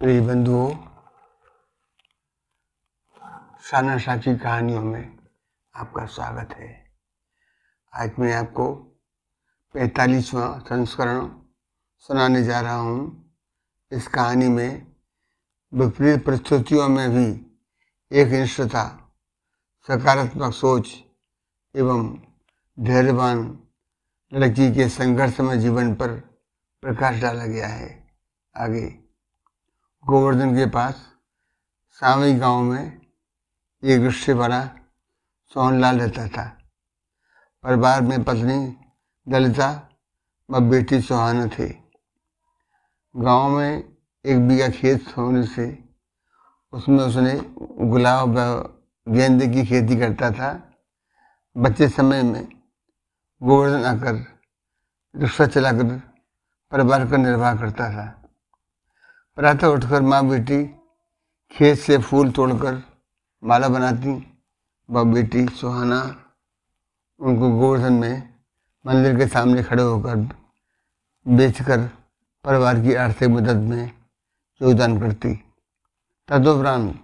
प्रिय बंधुओं शाह की कहानियों में आपका स्वागत है। आज मैं आपको पैतालीसवां संस्करण सुनाने जा रहा हूँ। इस कहानी में विपरीत परिस्थितियों में भी एक निष्ठता, सकारात्मक सोच एवं धैर्यवान लड़की के संघर्षमय जीवन पर प्रकाश डाला गया है। आगे गोवर्धन के पास, सावई गाँव में एक रिश्ते वाला सोहनलाल रहता था। परिवार में पत्नी दलिता व बेटी सुहाना थे। गाँव में एक बीघा खेत होने से उसमें उसने गुलाब व गेंदे की खेती करता था। बच्चे समय में गोवर्धन आकर रिक्शा चलाकर परिवार का निर्वाह करता था। प्रातः उठकर माँ बेटी खेत से फूल तोड़कर माला बनाती। व बेटी सुहाना, उनको गोवर्धन में मंदिर के सामने खड़े होकर बेचकर परिवार की आर्थिक मदद में योगदान करती। तदुपरांत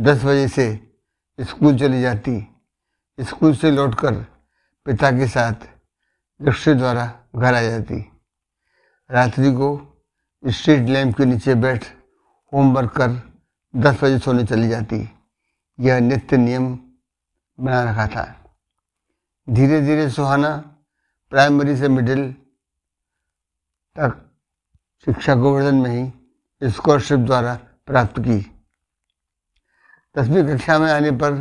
दस बजे से स्कूल चली जाती। स्कूल से लौटकर पिता के साथ रिक्शे द्वारा घर आ जाती। रात्रि को स्ट्रीट लैम्प के नीचे बैठ होमवर्क कर दस बजे सोने चली जाती। यह नित्य नियम बना रखा था। धीरे धीरे सुहाना प्राइमरी से मिडिल तक शिक्षा गोवर्धन में ही स्कॉलरशिप द्वारा प्राप्त की। दसवीं कक्षा में आने पर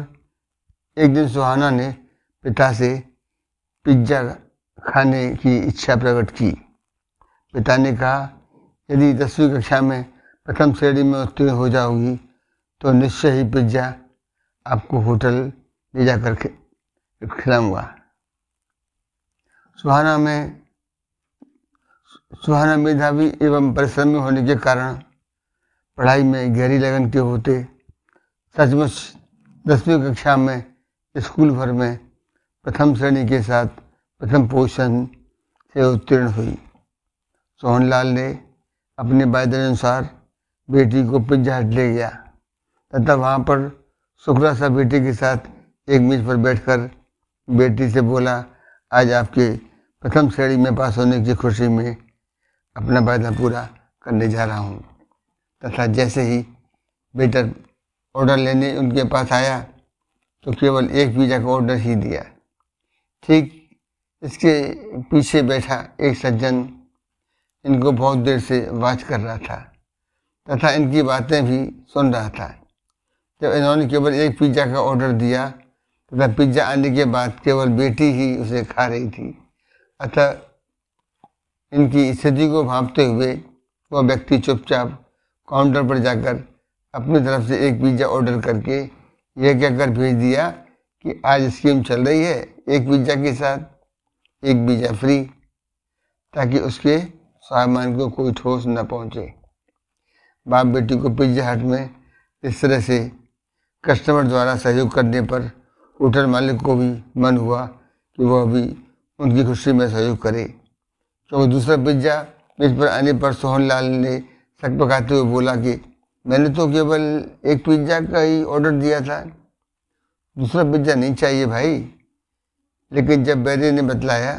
एक दिन सुहाना ने पिता से पिज़्ज़ा खाने की इच्छा प्रकट की। पिता ने कहा यदि दसवीं कक्षा में प्रथम श्रेणी में उत्तीर्ण हो जाओगी तो निश्चय ही पिज़्ज़ा आपको होटल ले जाकर खिलाऊँगा। सुहाना में, सुहाना मेधावी एवं परिश्रमी होने के कारण पढ़ाई में गहरी लगन के होते सचमुच दसवीं कक्षा में स्कूल भर में प्रथम श्रेणी के साथ प्रथम पोषण से उत्तीर्ण हुई। सोहनलाल ने अपने वायदे अनुसार बेटी को पिज्जा हट ले गया। तथा वहाँ पर सुखरा सा बेटी के साथ एक मेज पर बैठकर बेटी से बोला, आज आपके प्रथम श्रेणी में पास होने की खुशी में अपना वायदा पूरा करने जा रहा हूँ। तथा जैसे ही बेटर ऑर्डर लेने उनके पास आया तो केवल एक पिज़्ज़ा का ऑर्डर ही दिया। ठीक इसके पीछे बैठा एक सज्जन इनको बहुत देर से वाच कर रहा था, तथा इनकी बातें भी सुन रहा था। जब इन्होंने केवल एक पिज़्ज़ा का ऑर्डर दिया, तथा पिज़्ज़ा आने के बाद केवल बेटी ही उसे खा रही थी, अतः इनकी स्थिति को भांपते हुए वह व्यक्ति चुपचाप काउंटर पर जाकर अपनी तरफ़ से एक पिज़्ज़ा ऑर्डर करके यह कहकर भेज दिया कि आज स्कीम चल रही है, एक पिज़्ज़ा के साथ एक पिज़्ज़ा फ्री, ताकि उसके सामान को कोई ठोस न पहुँचे। बाप बेटी को पिज्जा हट में इस तरह से कस्टमर द्वारा सहयोग करने पर होटल मालिक को भी मन हुआ कि वह भी उनकी खुशी में सहयोग करे। क्योंकि दूसरा पिज्जा मेज पर आने पर सोहनलाल ने सक पकाते हुए बोला कि, मैंने तो केवल एक पिज़्ज़ा का ही ऑर्डर दिया था। दूसरा पिज़्ज़ा नहीं चाहिए भाई। लेकिन जब बैरी ने बतलाया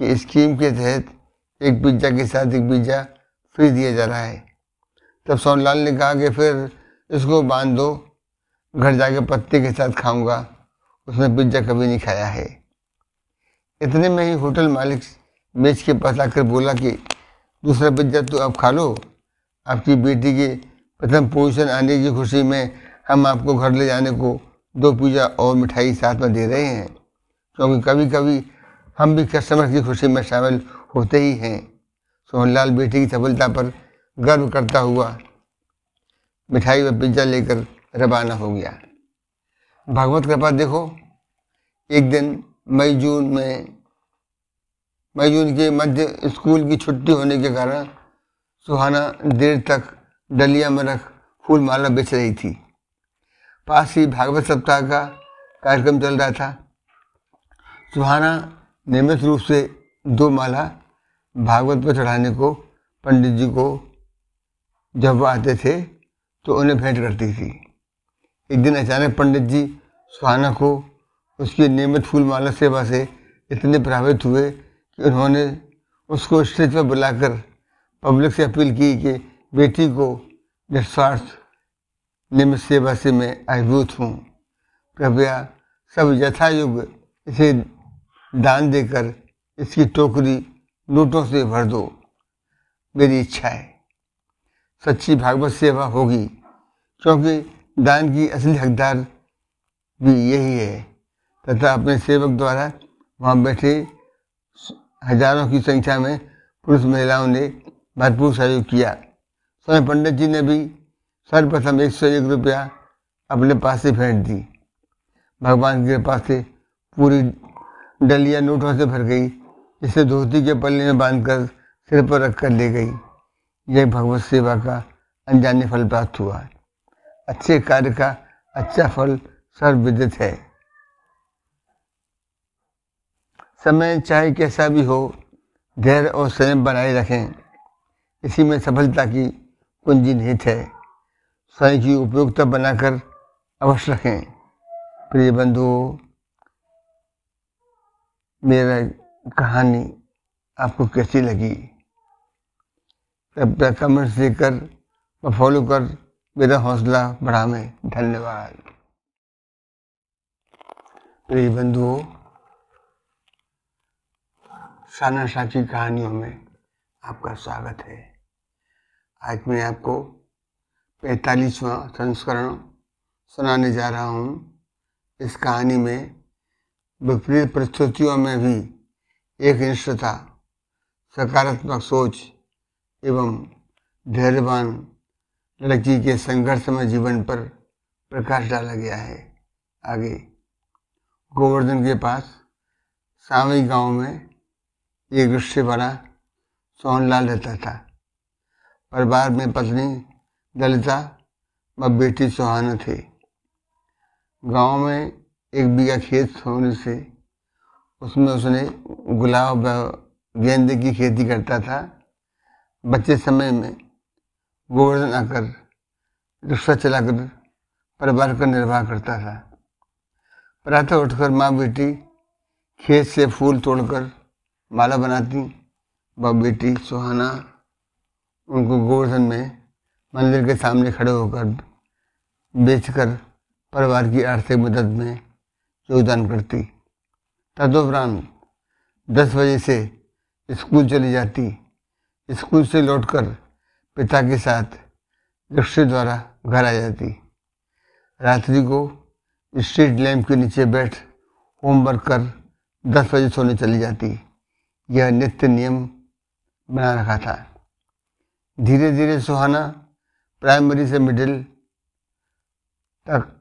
कि स्कीम के तहत एक पिज़्ज़ा के साथ एक पिज़्ज़ा फ्री दिया जा रहा है। तब सोनलाल ने कहा कि फिर इसको बाँध दो, घर जाके पत्ते के साथ खाऊँगा, उसने पिज़्ज़ा कभी नहीं खाया है। इतने में ही होटल मालिक मेज के पास आकर बोला कि, दूसरा पिज़्ज़ा तो आप खा लो, आपकी बेटी के प्रथम पोजीशन आने की खुशी में हम आपको घर ले जाने को दो पिज़्ज़ा और मिठाई साथ में दे रहे हैं, क्योंकि कभी कभी हम भी कस्टमर की खुशी में शामिल होते ही हैं। सोहनलाल बेटी की सफलता पर गर्व करता हुआ मिठाई व पिज़्ज़ा लेकर रवाना हो गया। भागवत कृपा देखो, एक दिन मई, जून में, मई, जून के मध्य स्कूल की छुट्टी होने के कारण सुहाना देर तक डलिया में रख फूल माला बेच रही थी। पास ही भागवत सप्ताह का कार्यक्रम चल रहा था। सुहाना नियमित रूप से दो माला भागवत पर चढ़ाने को, पंडित जी को जब आते थे तो उन्हें भेंट करती थी। एक दिन अचानक पंडित जी सुहाना को उसकी नियमित फूल माला सेवा से इतने प्रभावित हुए कि उन्होंने उसको स्टेज पर बुलाकर पब्लिक से अपील की कि बेटी को निस्वार्थ, नियमित सेवा से मैं अभिभूत हूँ। कृपया सब यथायुग इसे दान देकर इसकी टोकरी नोटों से भर दो। मेरी इच्छा है। सच्ची भागवत सेवा होगी, क्योंकि दान की असली हकदार भी यही है। तथा अपने सेवक द्वारा वहाँ बैठे हज़ारों की संख्या में पुरुष महिलाओं ने भरपूर सहयोग किया। स्वामी पंडित जी ने भी सर्वप्रथम एक सौ एक रुपया अपने पास से भेंट दी। भगवान के पास से पूरी डलिया नोटों से भर गई। जिसे धोती के पल्ले में बांधकर सिर पर रख कर ले गई। यह भगवत सेवा का अनजाने फल प्राप्त हुआ। अच्छे कार्य का अच्छा फल सर्वविदित है। समय चाहे कैसा भी हो, धैर्य और संयम बनाए रखें। इसी में सफलता की कुंजी निहित है। स्वयं की उपयोगिता बनाकर अवश्य रखें। प्रिय बंधुओं, मेरा कहानी आपको कैसी लगी? कृपया कमेंट्स देकर व फॉलो कर मेरा हौसला बढ़ा में धन्यवाद। प्रिय बंधुओं शाह की कहानियों में आपका स्वागत है। आज मैं आपको पैतालीसवां संस्करण सुनाने जा रहा हूँ। इस कहानी में विपरीत परिस्थितियों में भी एक निष्ठता सकारात्मक सोच एवं धैर्यवान लड़की के संघर्षमय जीवन पर प्रकाश डाला गया है। आगे, गोवर्धन के पास सावई गाँव में एक रिश्ते वाला सोहनलाल रहता था। परिवार में पत्नी दलिता व बेटी सुहाना थे। गाँव में एक बीघा खेत होने से उसमें उसने गुलाब गेंदे की खेती करता था। बच्चे समय में गोवर्धन आकर, रिक्शा चलाकर, परिवार का निर्वाह करता था। प्रातः उठकर माँ बेटी खेत से फूल तोड़कर माला बनाती। व बेटी सुहाना, उनको गोवर्धन में मंदिर के सामने खड़े होकर बेचकर परिवार की आर्थिक मदद में योगदान करती। तदुपरांत दस बजे से स्कूल चली जाती। स्कूल से लौटकर पिता के साथ रिक्शे द्वारा घर आ जाती। रात्रि को स्ट्रीट लैम्प के नीचे बैठ होमवर्क कर दस बजे सोने चली जाती। यह नित्य नियम बना रखा था। धीरे धीरे सुहाना प्राइमरी से मिडिल तक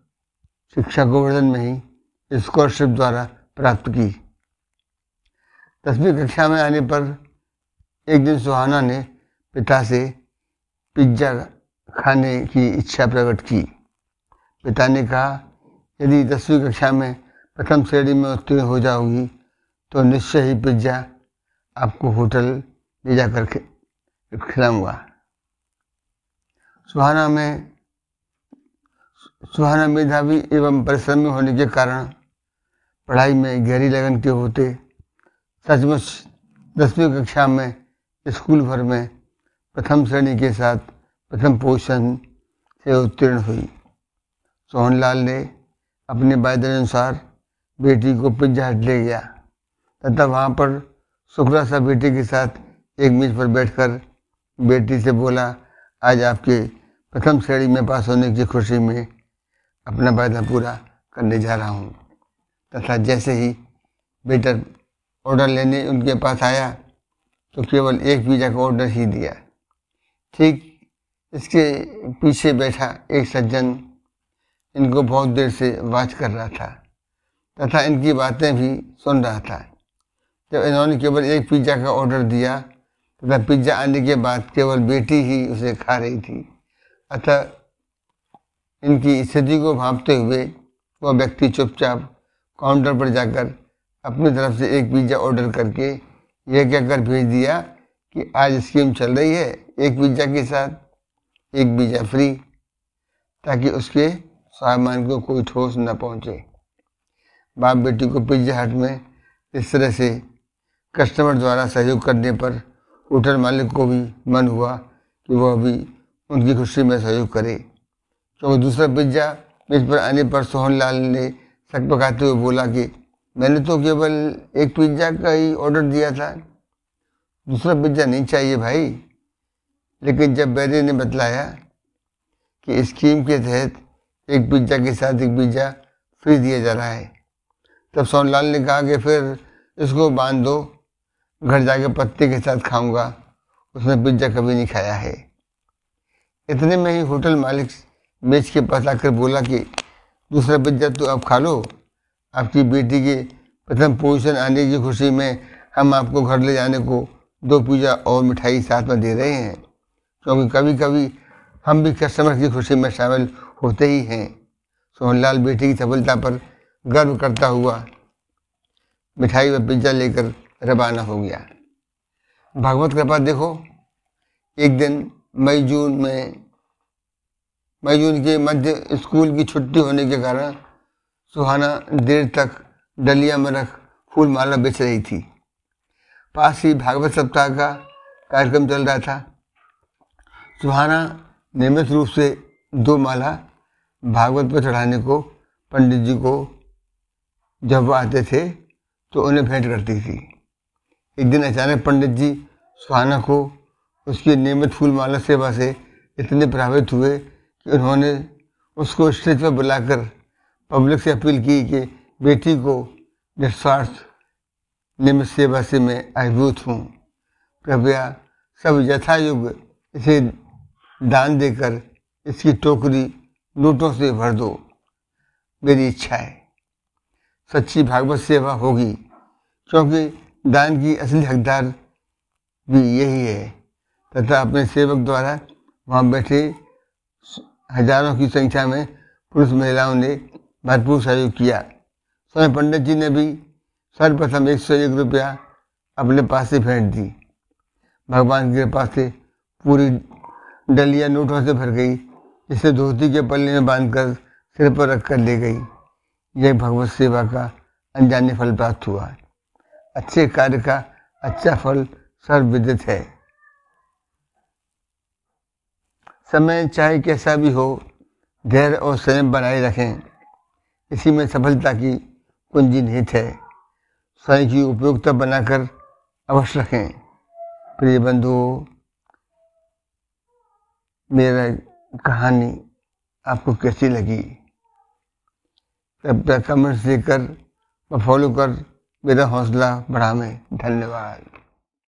शिक्षा गोवर्धन में ही स्कॉलरशिप द्वारा प्राप्त की। दसवीं कक्षा में आने पर एक दिन सुहाना ने पिता से पिज़्ज़ा खाने की इच्छा प्रकट की। पिता ने कहा, यदि दसवीं कक्षा में प्रथम श्रेणी में उत्तीर्ण हो जाओगी तो निश्चय ही पिज़्ज़ा आपको होटल ले जाकर खिलाऊँगा। सुहाना में सुहाना मेधावी एवं परिश्रमी होने के कारण पढ़ाई में गहरी लगन के होते? सचमुच दसवीं कक्षा में, स्कूल भर में, प्रथम श्रेणी के साथ प्रथम पोजिशन से उत्तीर्ण हुई। सोहनलाल ने अपने वायदे अनुसार बेटी को पिज्जा हट ले गया, तथा वहाँ पर सुखरा सा बेटी के साथ एक मेज पर बैठकर बेटी से बोला, आज आपके प्रथम श्रेणी में पास होने की खुशी में अपना वायदा पूरा करने जा रहा हूँ। तथा जैसे ही वेटर ऑर्डर लेने उनके पास आया तो केवल एक पिज़्ज़ा का ऑर्डर ही दिया। ठीक इसके पीछे बैठा एक सज्जन इनको बहुत देर से वाच कर रहा था तथा इनकी बातें भी सुन रहा था। जब इन्होंने केवल एक पिज़्ज़ा का ऑर्डर दिया, तथा पिज़्ज़ा आने के बाद केवल बेटी ही उसे खा रही थी, अतः इनकी स्थिति को भांपते हुए वह व्यक्ति चुपचाप काउंटर पर जाकर अपनी तरफ़ से एक पिज़्ज़ा ऑर्डर करके यह कहकर भेज दिया कि आज स्कीम चल रही है, एक पिज़्ज़ा के साथ एक पिज़्ज़ा फ्री ताकि उसके सामान को कोई ठोस न पहुँचे। बाप बेटी को पिज्जा हट में इस तरह से कस्टमर द्वारा सहयोग करने पर होटल मालिक को भी मन हुआ कि वह भी उनकी खुशी में सहयोग करे। क्योंकि दूसरा पिज्जा मेज पर आने पर सोहनलाल ने सक पकाते हुए बोला कि मैंने तो केवल एक पिज्जा का ही ऑर्डर दिया था। दूसरा पिज्जा नहीं चाहिए भाई। लेकिन जब बैरी ने बतलाया कि स्कीम के तहत एक पिज्जा के साथ एक पिज्जा फ्री दिया जा रहा है, तब सोनलाल ने कहा कि फिर इसको बाँध दो, घर जाके पत्ते के साथ खाऊँगा। उसने पिज्जा कभी नहीं खाया है। इतने में ही होटल मालिक मेज के पास आकर बोला कि दूसरा पिज्जा तो आप खा लो। आपकी बेटी के प्रथम पोजीशन आने की खुशी में हम आपको घर ले जाने को दो पिज्जा और मिठाई साथ में दे रहे हैं। क्योंकि कभी कभी हम भी कस्टमर की खुशी में शामिल होते ही हैं। सोहनलाल बेटी की सफलता पर गर्व करता हुआ मिठाई व पिज्जा लेकर रवाना हो गया। भगवत कृपा देखो, एक दिन मई जून में मई जून के मध्य स्कूल की छुट्टी होने के कारण सुहाना देर तक डलिया में रख फूल माला बेच रही थी। पास ही भागवत सप्ताह का कार्यक्रम चल रहा था। सुहाना नियमित रूप से दो माला भागवत पर चढ़ाने को, पंडित जी को जब वो आते थे तो उन्हें भेंट करती थी। एक दिन अचानक पंडित जी सुहाना को उसकी नियमित फूल माला सेवा से इतने प्रभावित हुए कि उन्होंने उसको स्टेज पर बुलाकर पब्लिक से अपील की कि बेटी को निस्वार्थ नियमित सेवा से मैं अभिभूत हूँ। कृपया सब यथायुग इसे दान देकर इसकी टोकरी नोटों से भर दो। मेरी इच्छा है। सच्ची भागवत सेवा होगी, क्योंकि दान की असली हकदार भी यही है। तथा अपने सेवक द्वारा वहाँ बैठे हज़ारों की संख्या में पुरुष महिलाओं ने भरपूर सहयोग किया। स्वामी पंडित जी ने भी सर्वप्रथम एक सौ एक रुपया अपने पास से भेंट दी। भगवान के पास से पूरी डलिया नोटों से भर गई, जिसे धोती के पल्ले में बांधकर सिर पर रख कर ले गई। यह भगवत सेवा का अनजाने फल प्राप्त हुआ। अच्छे कार्य का अच्छा फल सर्वविदित है। समय चाहे कैसा भी हो धैर्य और संयम बनाए रखें। इसी में सफलता की कुंजी निहित है। स्वयं की उपयोगिता बनाकर अवश्य रखें। प्रिय बंधु मेरा कहानी आपको कैसी लगी? कमेंट्स देकर, फॉलो कर, मेरा हौसला बढ़ा में धन्यवाद।